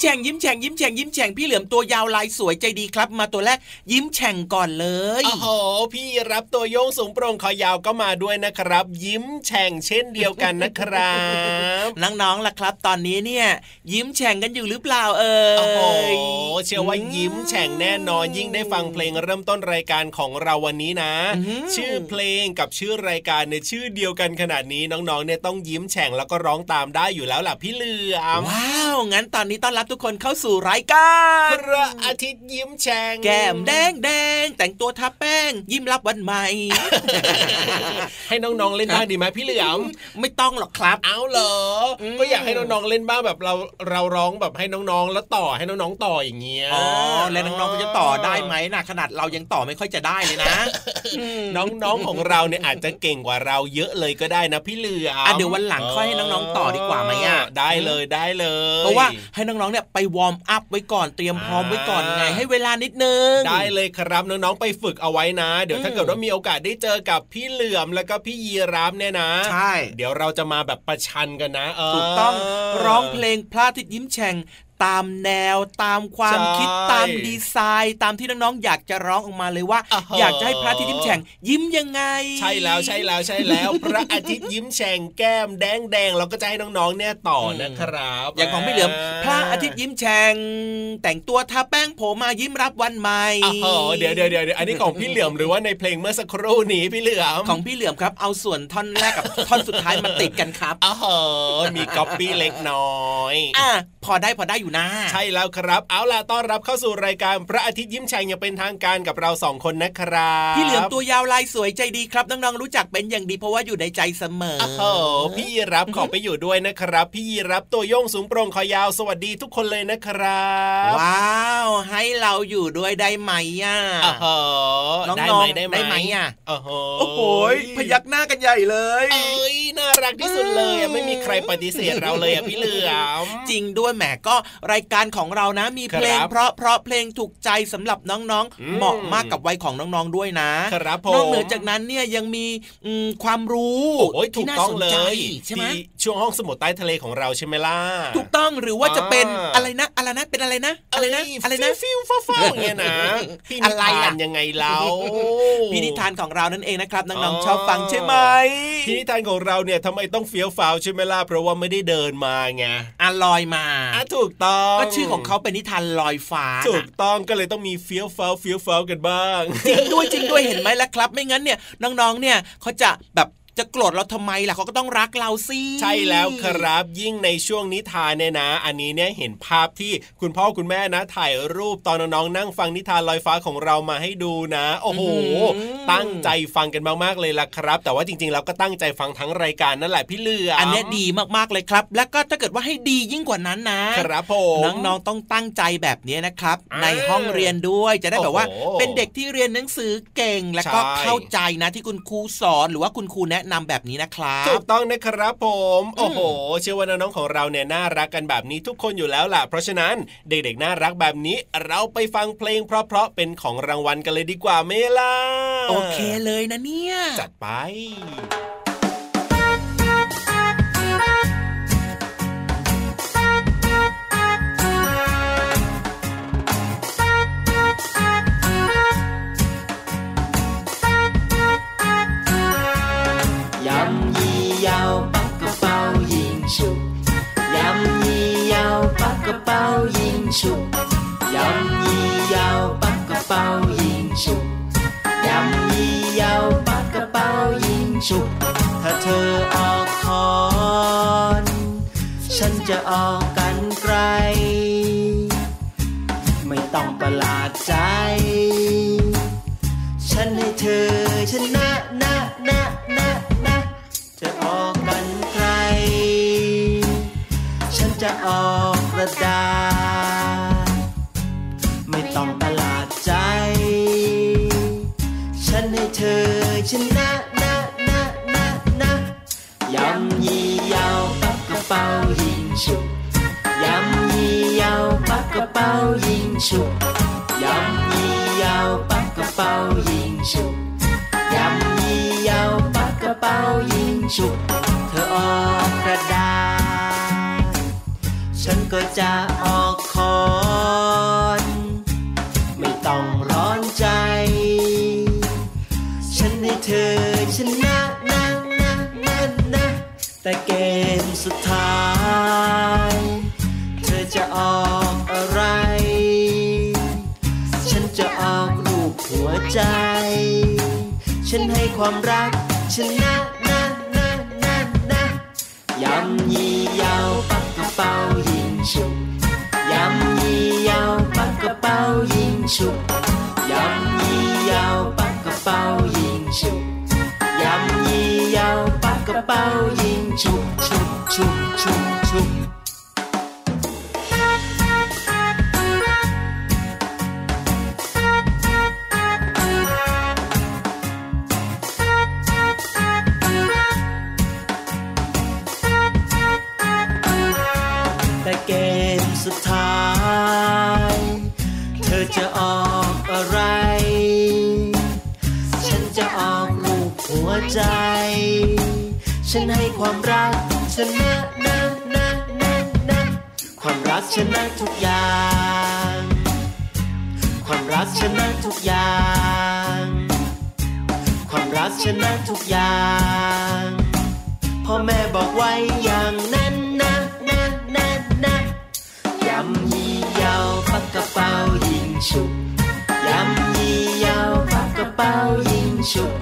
แฉ่งยิ้มแฉ่งยิ้มแฉ่งยิ้มแฉ่งพี่เหลือมตัวยาวลายสวยใจดีครับ มาตัวแรกยิ้มแฉ่งก่อนเลยโอ้โหพี่รับตัวโยงสูงโปร่งคอยาวก็มาด้วยนะครับ ยิ้มแฉ่งเช่นเดียวกันนะครับน้องๆล่ะครับ ตอนนี้เนี่ย ยิ้มแฉ่งกันอยู่หรือเปล่าเอ่ยโอ้โหเชื่อว่ายิ้มแฉ่งแน่นอนยิ่งได้ฟังเพลงเริ่มต้นรายการของเราวันนี้นะ ชื่อเพลงกับชื่อรายการในยชื่อเดียวกันขนาดนี้น้องๆเนี่ยต้องยิ้มแฉ่งแล้วก็ร้องตามได้อยู่แล้วล่ะพี่เหลือมว้าวงั้นตอนนี้ต้อนรับทุกคนเข้าสู่รายการพระอาทิตย์ยิ้มแฉ่งแก้มแดงแดงแต่งตัวทาแป้ง ยิ้มรับวันใหม่ ให้น้องๆเล่นบ้างดีไหมพี่เหลือมไม่ต้องหรอกครับ เอาเหรออมก็อยากให้น้องๆเล่นบ้างแบบเราเราร้องแบบให้น้องๆ แล้วต่อให้น้องๆต่ออย่างเงี้ยอ๋อแล้วน้องๆก็จะต่อได้ไหมนะขนาดเรายังต่อไม่ค่อยจะได้เลยนะ น้องๆของเราเนี่ยอาจจะเก่งกว่าเราเยอะเลยก็ได้นะพี่เหลือมอะเดี๋ยววันหลังค่อยให้น้องๆต่อดีกว่าไหมอะได้เลยได้เลย เพราะว่าให้น้องๆเนี่ยไป warm up ไว้ก่อนเตรียมพร้อมไว้ก่อนไงให้เวลานิดนึง ได้เลยครับน้องๆไปฝึกเอาไว้นะ เดี๋ยวถ้าอืมเกิดว่ามีโอกาสได้เจอกับพี่เหลือมแล้วก็พี่ยีรามเนี่ยนะ ใช่ เดี๋ยวเราจะมาแบบประชันกันนะเถูกต้องร้องเพลงพระอาทิตย์ยิ้มแฉ่ง ตามแนวตามความใช่คิดตามดีไซน์ ตามที่น้องๆอยากจะร้องออกมาเลยว่าอ่าฮะอยากจะให้พระอาทิตย์ยิ้มแฉ่งยิ้มยังไง ใช่แล้วใช่แล้วใช่แล้ว พระอาทิตย์ยิ้มแฉ่งแก้มแดงแดงเราก็จะให้น้องๆเนี่ยต่อนะครับอย่างของพี่เหลือมพระอาทิตย์ยิ้มแฉ่งแต่งตัวทาแป้งผมมายิ้มรับวันใหม่โอ้โหเดี๋ยวเดี๋ยวเดี๋ยวอันนี้ของพี่เหลือมหรือว่าในเพลงเมื่อสักครู่นี้พี่เหลือมของพี่เหลือมครับเอาส่วนท่อนแรกกับท่อนสุดท้ายมาติดกันครับอ๋อมีก๊อปปี้เล็กน้อยอะพอได้พอได้อยู่นะ ใช่แล้วครับ เอาล่ะต้อนรับเข้าสู่รายการพระอาทิตย์ยิ้มแฉ่งอย่างเป็นทางการกับเราสองคนนะครับพี่เหลือมตัวยาวลายสวยใจดีครับน้องๆรู้จักเป็นอย่างดีเพราะว่าอยู่ในใจเสมอโอ้โหพี่ยีรับขอไปอยู่ด้วยนะครับ พี่ยีรับตัวโยงสูงโปร่งคอยาวสวัสดีทุกคนเลยนะครับว้าวให้เราอยู่ด้วยได้ไหมอะโอ้โหน้องๆได้ไหมได้ไหมได้ไหมอะโอ้โหโอ้โหพยักหน้ากันใหญ่เลยเอ้ยน่ารักที่สุดเลยอะไม่มีใครปฏิเสธเราเลยอะพี่เหลือมจริงด้วยแหมก็รายการของเรานะมีเพลงครับเพราะเพราะเพลงถูกใจสำหรับน้องอืมๆเหมาะมากกับวัยของน้องๆด้วยนะครับผมนอกเหนือจากนั้นเนี่ยยังมีอืมความรู้โอ้ยถูที่กน่าต้องสนเลใจยใช่ไหมที่ช่วงห้องสมุดใต้ทะเลของเราใช่ไหมล่ะถูกต้องหรือว่าจะเป็นอ่าอะไรนะอะไรนะเป็นอะไรนะอะไรนะเยอะไรนะฟิวฟิวฟ้าๆอย่างเงี้ยนะพี่นิอะไรทาล่ะนยังไงเราพี่นิทานของเรานั่นเองนะครับน้อ๋องอๆชอบฟังใช่ไหมพี่นิทานของเราเนี่ยทำไมต้องเฟี้ยวฟ้าวใช่ไหมล่ะเพราะว่าไม่ได้เดินมาไงอะลอยมาอะถูกต้องก็ชื่อของเขาเป็นนิทานลอยฟ้าถูน่ะกต้องก็เลยต้องมีเฟี้ยวฟ้าวเฟี้ยวฟ้าวกันบ้างจริงด้วยจริงด้วยเห็นไหมล่ะครับ ไม่งั้นเนี่ยน้องๆเนี่ยเขาจะแบบ จะโกรธเราทำไมล่ะเขาก็ต้องรักเราสิใช่แล้วครับ ยิ่งในช่วงนิทานเนี่ยนะ อันนี้เนี่ยเห็นภาพที่คุณพ่อคุณแม่นะ ถ่ายรูปตอนน้องๆนั่งฟังนิทานลอยฟ้าของเรามาให้ดูนะ โอ้โห ตั้งใจฟังกันมากๆเลยล่ะครับ แต่ว่าจริงๆเราก็ตั้งใจฟังทั้งรายการนั่นแหละพี่เหลืออัอันเนี้ยดีมากๆเลยครับ แล้วก็ถ้าเกิดว่าให้ดียิ่งกว่านั้นนะครับผมน้องๆต้องตั้งใจแบบนี้นะครับอ่าในห้องเรียนด้วยจะได้แบบว่าโอ้โหเป็นเด็กที่เรียนหนังสือเก่ง แล้วก็ใช่เข้าใจนะที่คุณครูสอนหรือว่าคุณครูแนะนำแบบนี้นะครับถูกต้องนะครับผม โอ้โห เชื่อว่าน้องๆของเราเนี่ยน่ารักกันแบบนี้ทุกคนอยู่แล้วล่ะ เพราะฉะนั้นเด็กๆน่ารักแบบนี้เราไปฟังเพลงเพราะๆเป็นของรางวัลกันเลยดีกว่าไหมล่ะ โอเคเลยนะเนี่ย จัดไป ฉันจะออกกันไกล ไม่ต้องประหลาดใจ ฉันให้เธอฉันนะ ฉุกยำยี่ยาวปักกระเป๋ายิงฉุกยำยี่ยาวปักกระเป๋ายิงฉุกเธอออกกระดาษฉันก็จะออกคอนไม่ต้องร้อนใจ ฉันให้เธอชนะนะนะนะนะแต่เกมสุดท้าย ใจ ฉันให้ความรักชนะนะนะนะนะยำยี่ยาวปักกระเป๋ายิงฉุกยำยี่ยาวปักกระเป๋ายิงฉุกยำยี่ยาวปักกระเป๋ายิงฉุกยำยี่ยาวปักกระเป๋ายิงฉุกฉุกฉุก จะออกอะไร ฉันจะออกรูปหัวใจ ฉันให้ความรักชนะนะนะนะนะความรักชนะทุกอย่าง ความรักชนะทุกอย่าง ความรักชนะทุกอย่างพ่อแม่บอกไว้อย่างนั้น ยิงฉุก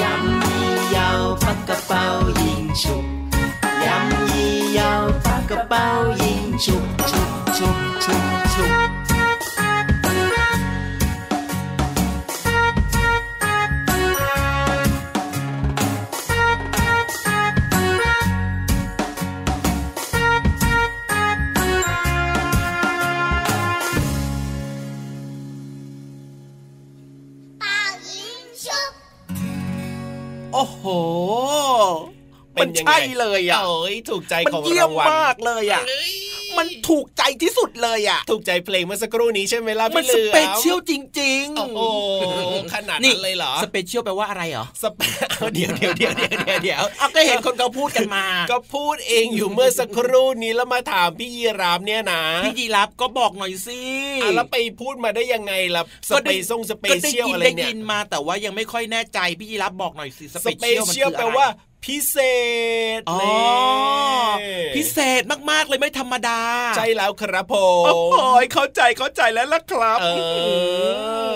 ยำยี่ยาวปักกระ เป่ายิงชุบโอ้โหเป็มันนยังไงใช่เลยอะโอ้ยถูกใจมันของเยี่ยรามงวัลมากเลยอะมันถูกใจที่สุดเลยอะ ถูกใจเพลงเมื่อสักครู่นี้ใช่ไหมล่ะมันพี่สเหลือมเปเชียลจริง ๆ โอ้โหขนาดนั้นเลยเหรอ สเปเชียลแปลว่าอะไรเหรอสเปเอาเดี๋ยวเดี๋ยวเดี๋ยวเดี๋ยวเดี๋ยวเดี๋ยวเอาก็เห็นคนเขาพูดกันมา ก็พูดเองอยู่เมื่อสักครู่นี้แล้วมาถามพี่ยีรามเนี่ยนะ พี่ยีรับก็บอกหน่อยสิอะแล้วไปพูดมาได้ยังไงล่ะสเปซงสเปก็ได้เชียลยินอะไรได้เนี่ยยินมาแต่ว่ายังไม่ค่อยแน่ใจพี่ยีรับบอกหน่อยสิสสเปเปเชียลมันเชียลคือแปลอะไรว่า พิเศษอ๋อนี่พิเศษมากๆเลยไม่ธรรมดา ใช่แล้วครับผโอ้มโหเข้าใจเข้าใจแล้วล่ะครับเอ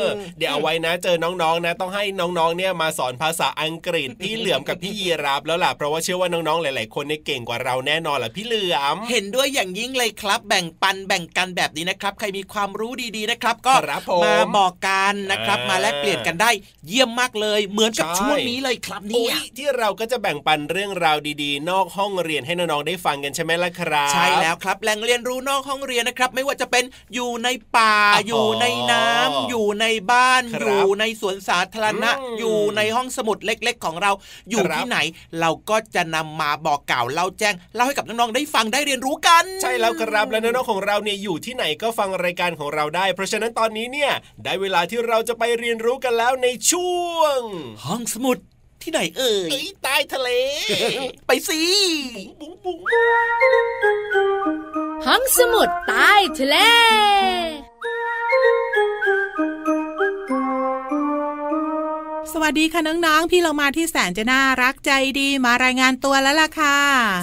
อเดี๋ยวเอาไว้นะเจอน้องๆนะ ต้องให้น้องๆเนี่ยมาสอนภาษาอังกฤษพี่เหลือมกับพี่ยีรับแล้วล่ะเพราะว่าเชื่อว่าน้องๆหลาย ๆ คนเนี่ยเก่งกว่าเราแน่นอนแหละพี่เหลือม เห็นด้วยอย่างยิ่งเลยครับ แบ่งปันแบ่งกันแบบนี้นะครับ ใครมีความรู้ดีๆนะครับ ก็ครับผมมาบอกกันนะครับอ่ามมาแลกเปลี่ยนกันได้ เยี่ยมมากเลย เหมือนกับใช่ช่วงนี้เลยครับอุ๊เนี่ยยที่เราก็จะแบ่งปันเรื่องราวดีๆ นอกห้องเรียนให้น้องๆได้ฟังกันใช่ไหมล่ะครับ ใช่แล้วครับแหล่งเรียนรู้นอกห้องเรียนนะครับ ไม่ว่าจะเป็นอยู่ในป่าอ๋อออยู่ในน้ำอยู่ในบ้านครับอยู่ในสวนสาธารณะอืมอยู่ในห้องสมุดเล็ก ๆ ของเรา อยู่ครับที่ไหน เราก็จะนำมาบอกกล่าวเล่าแจ้งเล่าให้กับน้องๆได้ฟังได้เรียนรู้กัน ใช่แล้วครับและน้องๆของเราเนี่ยอยู่ที่ไหนก็ฟังรายการของเราได้ เพราะฉะนั้นตอนนี้เนี่ยได้เวลาที่เราจะไปเรียนรู้กันแล้วในช่วง ห้องสมุด ที่ไหนเอ่ยเอ้ยใต้ทะเล ไปสิบุ้งบุ้งห้องสมุดใต้ทะเล สวัสดีค่ะน้องๆ พี่เรามาที่แสนจะน่ารักใจดีมารายงานตัวแล้วล่ะค่ะ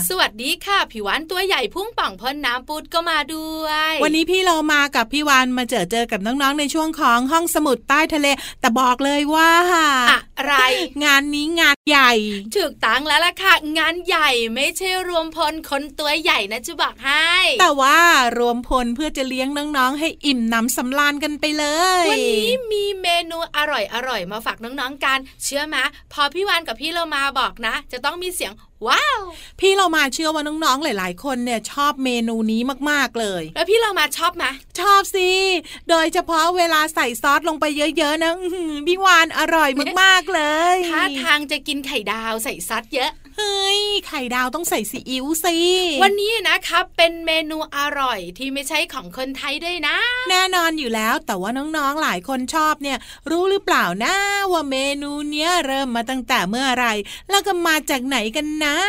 สวัสดีค่ะผิวหวานตัวใหญ่พุ่งป่องพ่นน้ำปูดก็มาด้วย วันนี้พี่เรามากับพี่วานมาเจอเจอกับน้องๆในช่วงของห้องสมุดใต้ทะเล แต่บอกเลยว่าอะไร งานนี้งานใหญ่ถูกตั้งแล้วล่ะค่ะ งานใหญ่ไม่ใช่รวมพลคนตัวใหญ่นะจะบอกให้ แต่ว่ารวมพลเพื่อจะเลี้ยงน้องๆ ให้อิ่มหน้ำสำราญกันไปเลย วันนี้มีเมนูอร่อยๆมาฝากน้องๆกันเชื่อไหมพอพี่วานกับพี่เรามาบอกนะ จะต้องมีเสียง ว้าว พี่เรามาเชื่อว่าน้องๆ หลาย ๆ คนเนี่ยชอบเมนูนี้มากๆเลย แล้วพี่เรามาชอบไหมชอบสิ โดยเฉพาะเวลาใส่ซอสลงไปเยอะๆนะอื้อหือพี่วานอร่อยมากๆเลยท่าทางจะกินไข่ดาวใส่ซัดเยอะเฮ้ยไข่ดาวต้องใส่ซีอิ๊วสิ วันนี้นะครับเป็นเมนูอร่อยที่ไม่ใช่ของคนไทยด้วยนะ แน่นอนอยู่แล้วแต่ว่าน้องๆหลายคนชอบเนี่ย รู้หรือเปล่านะว่าเมนูเนี้ยเริ่มมาตั้งแต่เมื่อไหรแล้วก็มาจากไหนกันนะ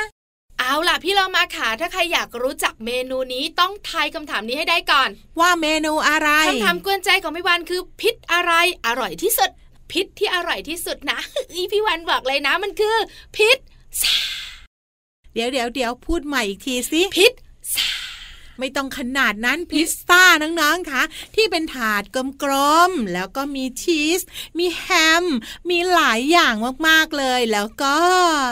เอาล่ะพี่เรามาขาถ้าใครอยากรู้จักเมนูนี้ต้องทายคำถามนี้ให้ได้ก่อน ว่าเมนูอะไรคำถามกวนใจของพี่วันคือพิษอะไรอร่อยที่สุด พิษที่อร่อยที่สุดนะอีพี่วันบอกเลยนะมันคือ พิษเดี๋ยวเดี๋ยวเดี๋ยวพูดใหม่อีกทีสิพิษ ไม่ต้องขนาดนั้นพิซซ่าน้องๆค่ะที่เป็นถาดกลมๆแล้วก็มีชีส มีแฮม มีหลายอย่างมากๆเลย แล้วก็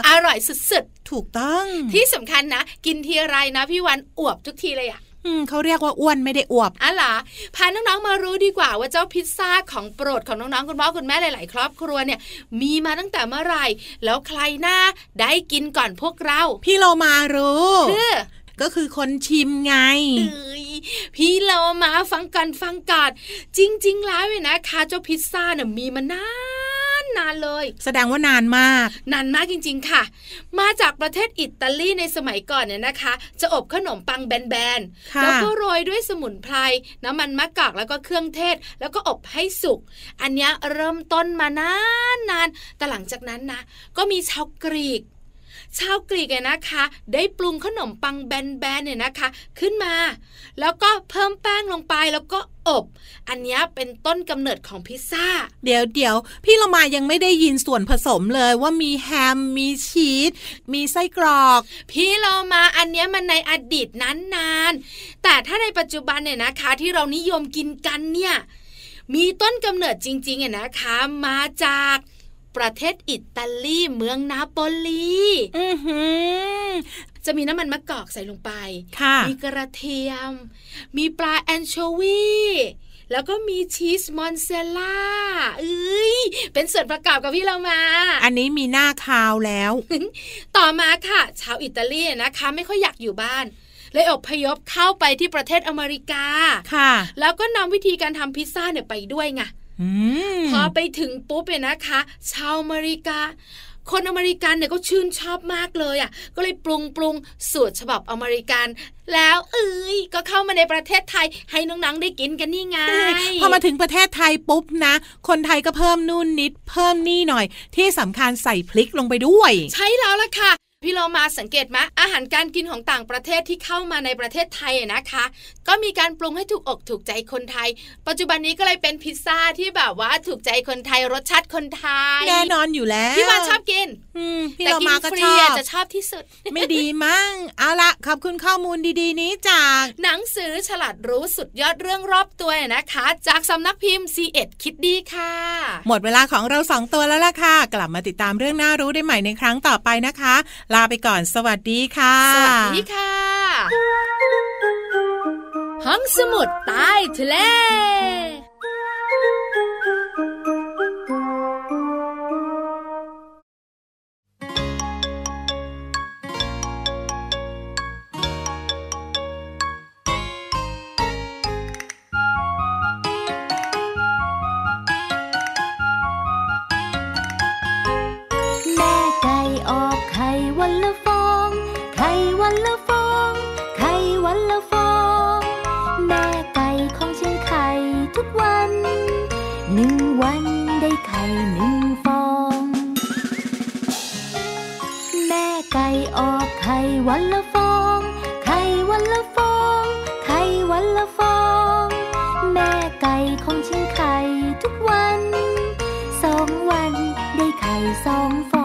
อร่อยสุดถูกต้องๆที่สำคัญนะ กินทีไรนะพี่วันอวบทุกทีเลยอะอืมเขาเรียกว่าอ้วนไม่ได้อวบอะล่ะพาน้องๆมารู้ดีกว่าว่าเจ้าพิซซ่าของโปรดของน้องๆคุณพ่อคุณแม่หลายๆ ครอบครัวเนี่ย มีมาตั้งแต่เมื่อไหร่ แล้วใครหน้าได้กินก่อนพวกเรา พี่โลมารู้คือ ก็คือคนชิมไงเอ้ยพี่เรามาฟังกันฟังก่อนจริง ๆ แล้วเนี่ยนะคะเจ้าพิซซ่าเนี่ยมีมานานนานเลย แสดงว่านานมาก นานมากจริง ๆ ค่ะ มาจากประเทศอิตาลีในสมัยก่อนเนี่ยนะคะ จะอบขนมปังแบนๆค่ะแล้วก็โรยด้วยสมุนไพรน้ำมันมะกอกแล้วก็เครื่องเทศ แล้วก็อบให้สุก อันเนี้ยเริ่มต้นมานานนานๆแต่หลังจากนั้นนะก็มีชาวกรีก ชาวกรีกเนี่ยนะคะ ได้ปรุงขนมปังแบนๆเนี่ยนะคะ ขึ้นมา แล้วก็เพิ่มแป้งลงไปแล้วก็อบอันเนี้ยเป็นต้นกำเนิดของพิซซ่า เดี๋ยวเดี๋ยวพี่เรามายังไม่ได้ยินส่วนผสมเลยว่ามีแฮม มีชีส มีไส้กรอก พี่เรามาอันเนี้ยมันในอดีตนั้นนานๆแต่ถ้าในปัจจุบันเนี่ยนะคะ ที่เรานิยมกินกันเนี่ยมีต้นกำเนิดจริงๆเนี่ยนะคะ มาจาก ประเทศอิตาลีเมืองนาโปลีอือหือจะมีน้ำมันมะกอกใส่ลงไปค่ะมีกระเทียม มีปลาแอนโชวีแล้วก็มีชีสมอนเซลล่าเอ้ย เป็นส่วนประกอบกับพี่เรามา อันนี้มีหน้าคาวแล้ว ต่อมาค่ะ ชาวอิตาลีนะคะ ไม่ค่อยอยากอยู่บ้าน เลยอพยพเข้าไปที่ประเทศอเมริกา ค่ะ แล้วก็นำวิธีการทำพิซซ่าเนี่ยไปด้วยไงอืม พอไปถึงปุ๊บเนี่ยนะคะ ชาวอเมริกาคนอเมริกันเนี่ยก็ชื่นชอบมากเลยอะ ก็เลยปรุงปรุงสูตรฉบับอเมริกัน แล้วเอ้ยก็เข้ามาในประเทศไทยให้น้องๆได้กินกันนี่ไงพอมาถึงประเทศไทยปุ๊บนะ คนไทยก็เพิ่มนู่นนิด เพิ่มนี่หน่อย ที่สำคัญใส่พริกลงไปด้วย ใช่แล้วล่ะค่ะ พี่เรามาสังเกตไหมอาหารการกินของต่างประเทศที่เข้ามาในประเทศไทยอะนะคะ ก็มีการปรุงให้ถูกอกถูกใจคนไทย ปัจจุบันนี้ก็เลยเป็นพิซซ่าที่แบบว่าถูกใจคนไทยรสชาติคนไทย แน่นอนอยู่แล้วพี่วานชอบกินอืมพี่แต่เรากิมาก็ฟชรีออะบจะชอบที่สุด ไม่ดีมั้งเอาละขอบคุณข้อมูลดีๆ นี้จาก หนังสือฉลาดรู้สุดยอดเรื่องรอบตัวนะคะ จากสำนักพิมพ์ C ีเอ็ดคิดดีค่ะ หมดเวลาของเราสองตัวแล้วล่ะค่ะ กลับมาติดตามเรื่องน่ารู้ได้ใหม่ในครั้งต่อไปนะคะลาไปก่อน สวัสดีค่ะ สวัสดีค่ะ ห้องสมุดใต้ทะเล ได้ไ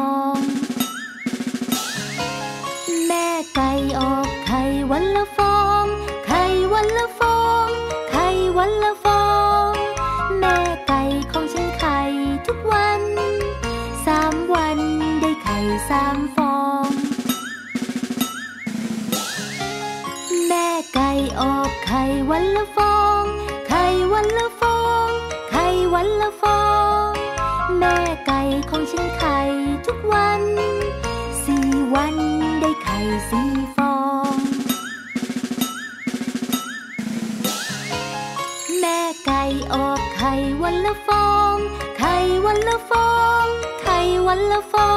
วันละฟอ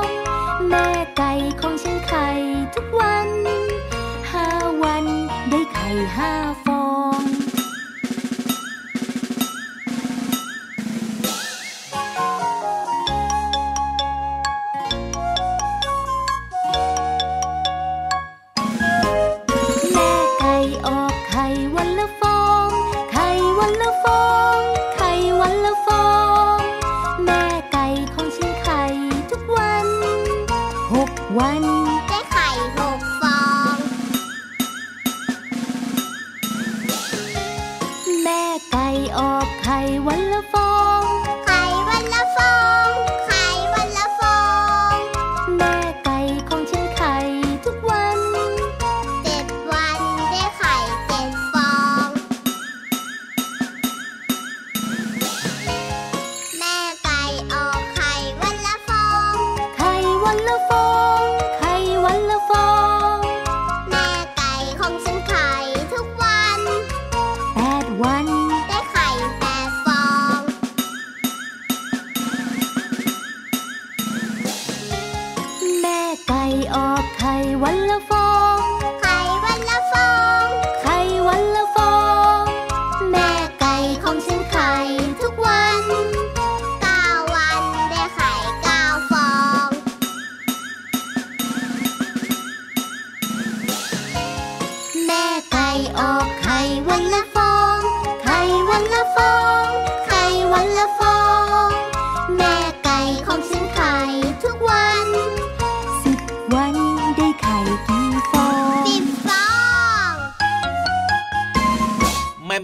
ง แม่ไก่ของฉันไข่ทุกวันห้าวันได้ไข่ห้าฟ ไ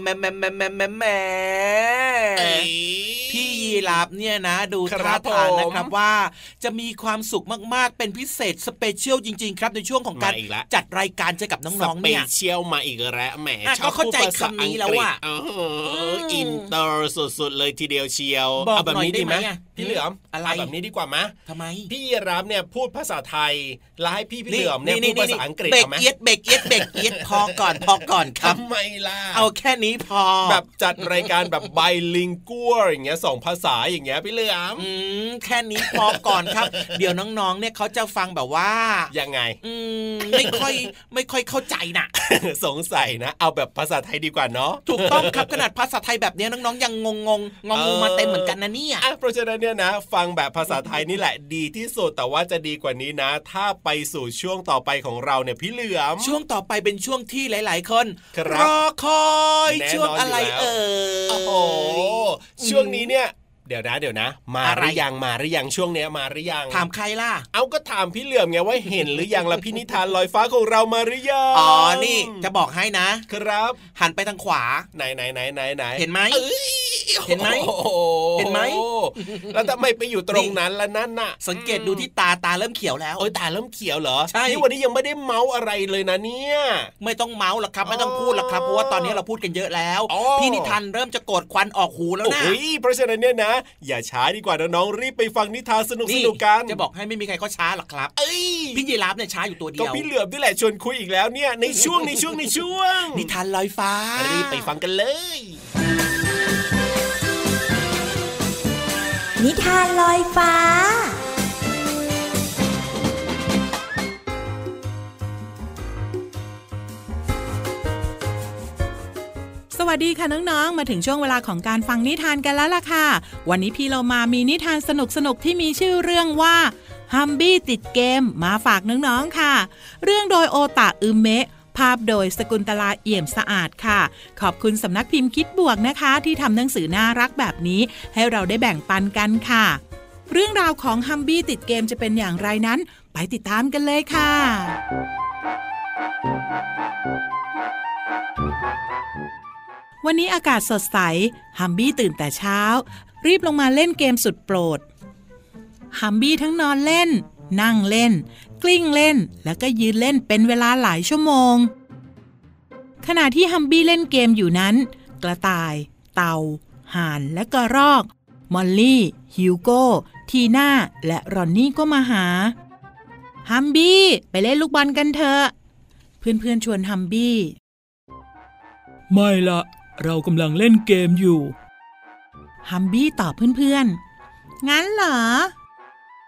แม่แม่แม่แม่แม่แม่แม่เอ้ยพี่ ยีราฟเนี่ยนะ ดูครัท่าบทางผมนะครับว่าจะมีความสุขมากๆ เป็นพิเศษสเปเชียลจริง ๆ ครับในช่วงของการมาอีกแล้วจัดรายการเจอกับน้องๆเนี่ยสเปเชียลมาอีกแล้วแหมอะชอบก็เข้าใจพูดภษคำนี้แล้วอะอังกฤษเอออินเตอร์สุดๆเลยทีเดียวเชียวบอกเอาแบบหน่อยนี้ได้ดีไหไหมมอะพี่เหลือมอะไรเาแบบนี้ดีกว่าไหมทำไมพี่ยีรับเนี่ยพูดภาษาไทยแล้วให้พี่พี่เหลือมเนี่ยพูดภาษาอังกฤษเบรกเอาไหมเอียดเบรกเอียดเบรกเอียดพอก่อนพอก่อนครับทำไมล่ะเอาแค่นี้พอแบบจัดรายการแบบไบลิงกัวอย่างเงี้ยสองภาษาอย่างเงี้ยพี่เหลือมแค่นี้พอก่อนครับ เดี๋ยวน้องๆเนี่ยเขาจะฟังแบบว่ายังไง อืไม่ค่อยไม่ค่อยเข้าใจน่ะ สงสัยนะ เอาแบบภาษาไทยดีกว่าเนาะถูกต้องครับขนาดภาษาไทยแบบเนี้ยน้องๆยังงงงงงงมาเต็มเหมือนกันนะเนี่ยเพราะฉะนั้นเนี่ยนะ ฟังแบบภาษาไทยนี่แหละดีที่สุดแต่ว่าจะดีกว่านี้นะ ถ้าไปสู่ช่วงต่อไปของเราเนี่ยพี่เหลือมช่วงต่อไปเป็นช่วงที่หลาย ๆ คนรอคอยช่วงอะไรเอ่ยโอ้โหช่วงนี้เนี่ย เดี๋ยวนะเดี๋ยวนะ มาอะไรหรือยังมาหรือยังช่วงเนี้ยมาหรือยังถามใครล่ะ เอาก็ถามพี่เหลือมไงว่าเห็นหรือยังละพี่นิทานลอยฟ้าของเรามาหรือยังอ๋อนี่จะบอกให้นะ ครับ หันไปทางขวาไหนไหนไหนไหนไหนเห็นไหมอ้ยเห็นไหมโอ้โเห็นไหมแล้วทำไมไปอยู่ตรงนั้นละนั่นน่ะ สังเกตดูที่ตาตาเริ่มเขียวแล้วโอ้ยตาเริ่มเขียวเหรอใช่นี่วันนี้ยังไม่ได้เมาส์อะไรเลยนะเนี่ย ไม่ต้องเมาส์หรอกครับไม่ต้องพูดหรอกครับเพราะว่าตอนนี้เราพูดกันเยอะแล้วอ๋อพี่นิทานเริ่มจะโกรธควันออกหูแล้วนะโอ้ยเพราะฉะนั้นเนี่ยนะอย่าช้าดีกว่าน้องๆรีบไปฟังนิทานสนุกสนี่นุกกันจะบอกให้ไม่มีใครเขาช้าหรอกครับ เอ้ยพี่ยีราฟเนี่ยช้าอยู่ตัวเดีก็ยวพี่เหลือมนี่แหละชวนคุยอีกแล้วเนี่ยในช่วงในช่วงในช่วง นิทานลอยฟ้า รีบไปฟังกันเลย นิทานลอยฟ้า วัสดีค่ะน้องๆ มาถึงช่วงเวลาของการฟังนิทานกันแล้วล่ะค่ะ วันนี้พี่เรามามีนิทานสนุกๆ ที่มีชื่อเรื่องว่าฮัมบี้ติดเกมมาฝากน้องๆ ค่ะ เรื่องโดยโอตะอึมเมะภาพโดยสกุลตลาเอี่ยมสะอาดค่ะ ขอบคุณสำนักพิมพ์คิดบวกนะคะ ที่ทำหนังสือน่ารักแบบนี้ ให้เราได้แบ่งปันกันค่ะ เรื่องราวของฮัมบี้ติดเกมจะเป็นอย่างไรนั้น ไปติดตามกันเลยค่ะ วันนี้อากาศสดใส ฮัมบี้ตื่นแต่เช้า รีบลงมาเล่นเกมสุดโปรด ฮัมบี้ทั้งนอนเล่น นั่งเล่น กลิ้งเล่น แล้วก็ยืนเล่นเป็นเวลาหลายชั่วโมง ขณะที่ฮัมบี้เล่นเกมอยู่นั้น กระต่าย เต่า ห่านและกระรอก มอลลี่ ฮิวโก้ ทีน่า และรอนนี่ก็มาหา ฮัมบี้ ไปเล่นลูกบอลกันเถอะ เพื่อนๆชวนฮัมบี้ ไม่ละ เรากำลังเล่นเกมอยู่ ฮัมบี้ตอบเพื่อนๆ งั้นเหรอ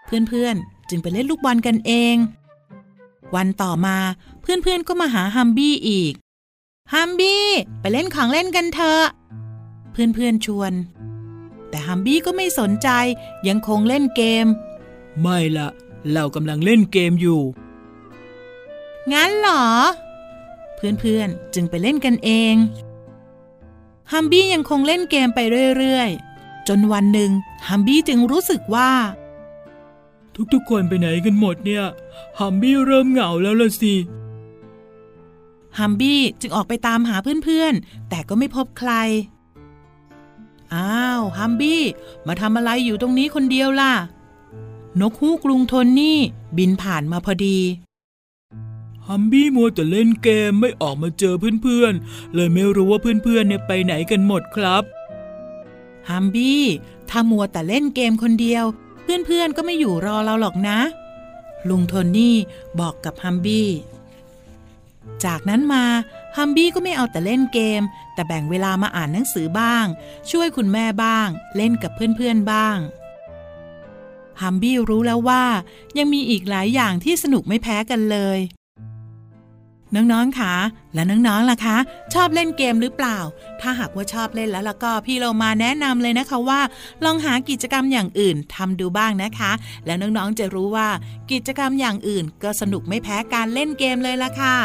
เพื่อนๆ จึงไปเล่นลูกบอลกันเอง วันต่อมาเพื่อนๆ ก็มาหาฮัมบี้อีก ฮัมบี้ไปเล่นของเล่นกันเถอะ เพื่อนๆ ชวน แต่ฮัมบี้ก็ไม่สนใจยังคงเล่นเกม ไม่ละเรากำลังเล่นเกมอยู่ งั้นเหรอ เพื่อนๆ จึงไปเล่นกันเอง ฮัมบี้ยังคงเล่นเกมไปเรื่อยๆ จนวันหนึ่งฮัมบี้จึงรู้สึกว่า ทุกๆคนไปไหนกันหมดเนี่ยฮัมบี้เริ่มเหงาแล้วล่ะสิฮัมบี้จึงออกไปตามหาเพื่อนๆ แต่ก็ไม่พบใคร อ้าวฮัมบี้มาทำอะไรอยู่ตรงนี้คนเดียวล่ะ นกฮูกลุงโทนนี่ บินผ่านมาพอดี ฮัมบี้มัวแต่เล่นเกมไม่ออกมาเจอเพื่อนๆ เลยไม่รู้ว่าเพื่อนๆเนี่ยไปไหนกันหมดครับ ฮัมบี้ถ้ามัวแต่เล่นเกมคนเดียว เพื่อนๆก็ไม่อยู่รอเราหรอกนะ ลุงโทนี่บอกกับฮัมบี้ จากนั้นมาฮัมบี้ก็ไม่เอาแต่เล่นเกม แต่แบ่งเวลามาอ่านหนังสือบ้าง ช่วยคุณแม่บ้าง เล่นกับเพื่อนๆบ้างฮัมบี้รู้แล้วว่ายังมีอีกหลายอย่างที่สนุกไม่แพ้กันเลย น้องๆคะและน้องๆล่ะคะ ชอบเล่นเกมหรือเปล่า ถ้าหากว่าชอบเล่นแล้วล้วก็พี่เรามาแนะนำเลยนะคะว่า ลองหากิจกรรมอย่างอื่นทำดูบ้างนะคะ แล้วน้องๆจะรู้ว่ากิจกรรมอย่างอื่น ก็สนุกไม่แพ้การเล่นเกมเลยล่ะค่ะ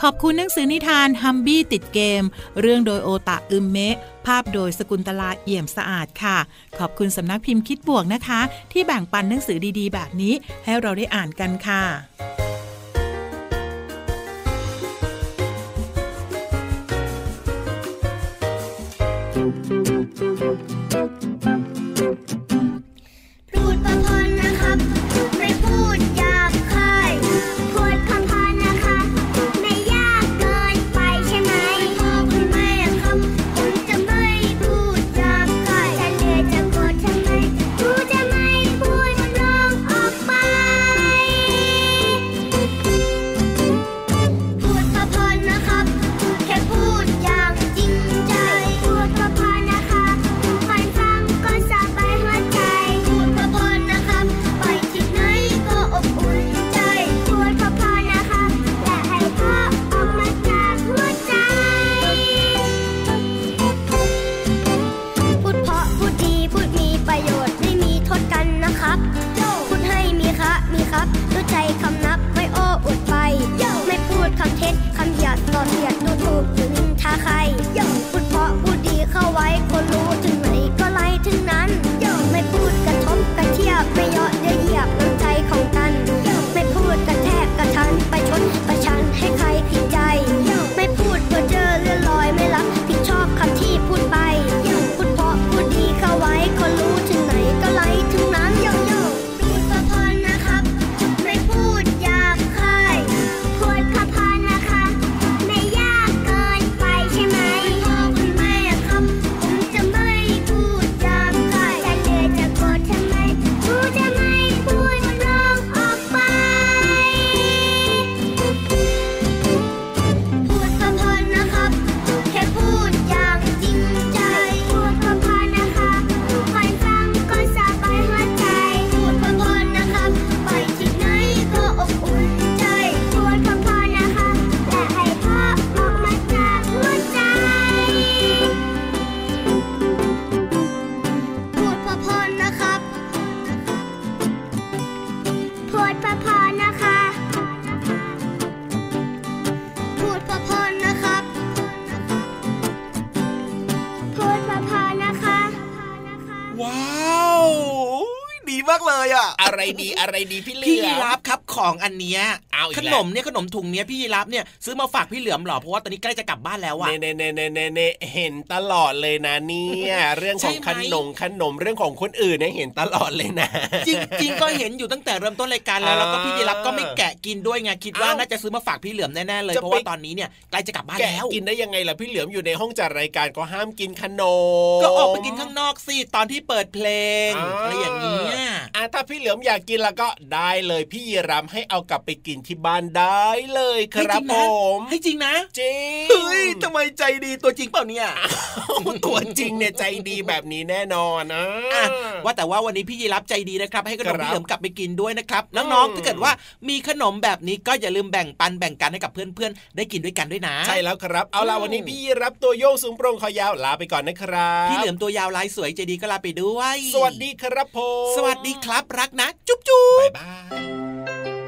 ขอบคุณหนังสือนิทานฮัมบี้ติดเกม เรื่องโดยโอตะอึมเมะภาพโดยสกุลตลาเอี่ยมสะอาดค่ะ ขอบคุณสำนักพิมพ์คิดบวกนะคะ ที่แบ่งปันหนังสือดีๆ แบบนี้ให้เราได้อ่านกันค่ะ ดีอะไรดีพี่เหลือพี่รับครับของอันเนี้ย เอาอีกขแล้วนมเนี่ยขนมถุงเนี้ยพี่ยีรับเนี่ยซื้อมาฝากพี่เหลือมเหรอเพราะว่าตอนนี้ใกล้จะกลับบ้านแล้วอะเน่เน่เน่เน่เน่เน่เห็นตลอดเลยนะเนี่ยเรื่องของใช่ไหมขนมขนมเรื่องของคนอื่นเนี่ยเห็นตลอดเลยนะ จริงๆก็เห็นอยู่ตั้งแต่เริ่มต้นรายการแล้วอ่าแล้วก็พี่ยีรับก็ไม่แกะกินด้วยไงคิดว่าเอ้าน่าจะซื้อมาฝากพี่เหลือมแน่ๆเลยจะเพราะไปว่าตอนนี้เนี่ยใกล้จะกลับบ้านแกะแล้วกินได้ยังไงล่ะพี่เหลือมอยู่ในห้องจัดรายการก็ห้ามกินขนมก็ออกไปกินข้างนอกสิตอนที่เปิดเพลงอ่าอะไรอย่างเงี้ยอะถ้าพี่เหลือมอยากกินแล้วก็ได้เลยพี่ยีรำให้เอากลับไปกินที่บ้านได้เลยคให้รัจบงผนะมให้จริงนะ จริงเฮ้ยทำไมใจดีตัวจริงเปล่าเนี่ยตัวจริงเนี่ยใจดีแบบนี้แน่นอนนะอะว่าแต่ว่าวันนี้พี่ยีรับใจดีนะครับ ให้ขนมครับพี่เหลิมกลับไปกินด้วยนะครับอืน้องมๆถ้าเกิดว่ามีขนมแบบนี้ก็อย่าลืมแบ่งปันแบ่งกันให้กับเพื่อนๆได้กินด้วยกันด้วยนะ ใช่แล้วครับ เอาล่ะอืมวันนี้พี่ยีรับตัวโยงสูงโปร่งคอยาวลาไปก่อนนะครับพี่เหลือมตัวยาวลายสวยใจดีก็ลาไปด้วย สวัสดีครับผมสวัสดีครับรักนะ จุ๊บจุ๊บบ๊ายบาย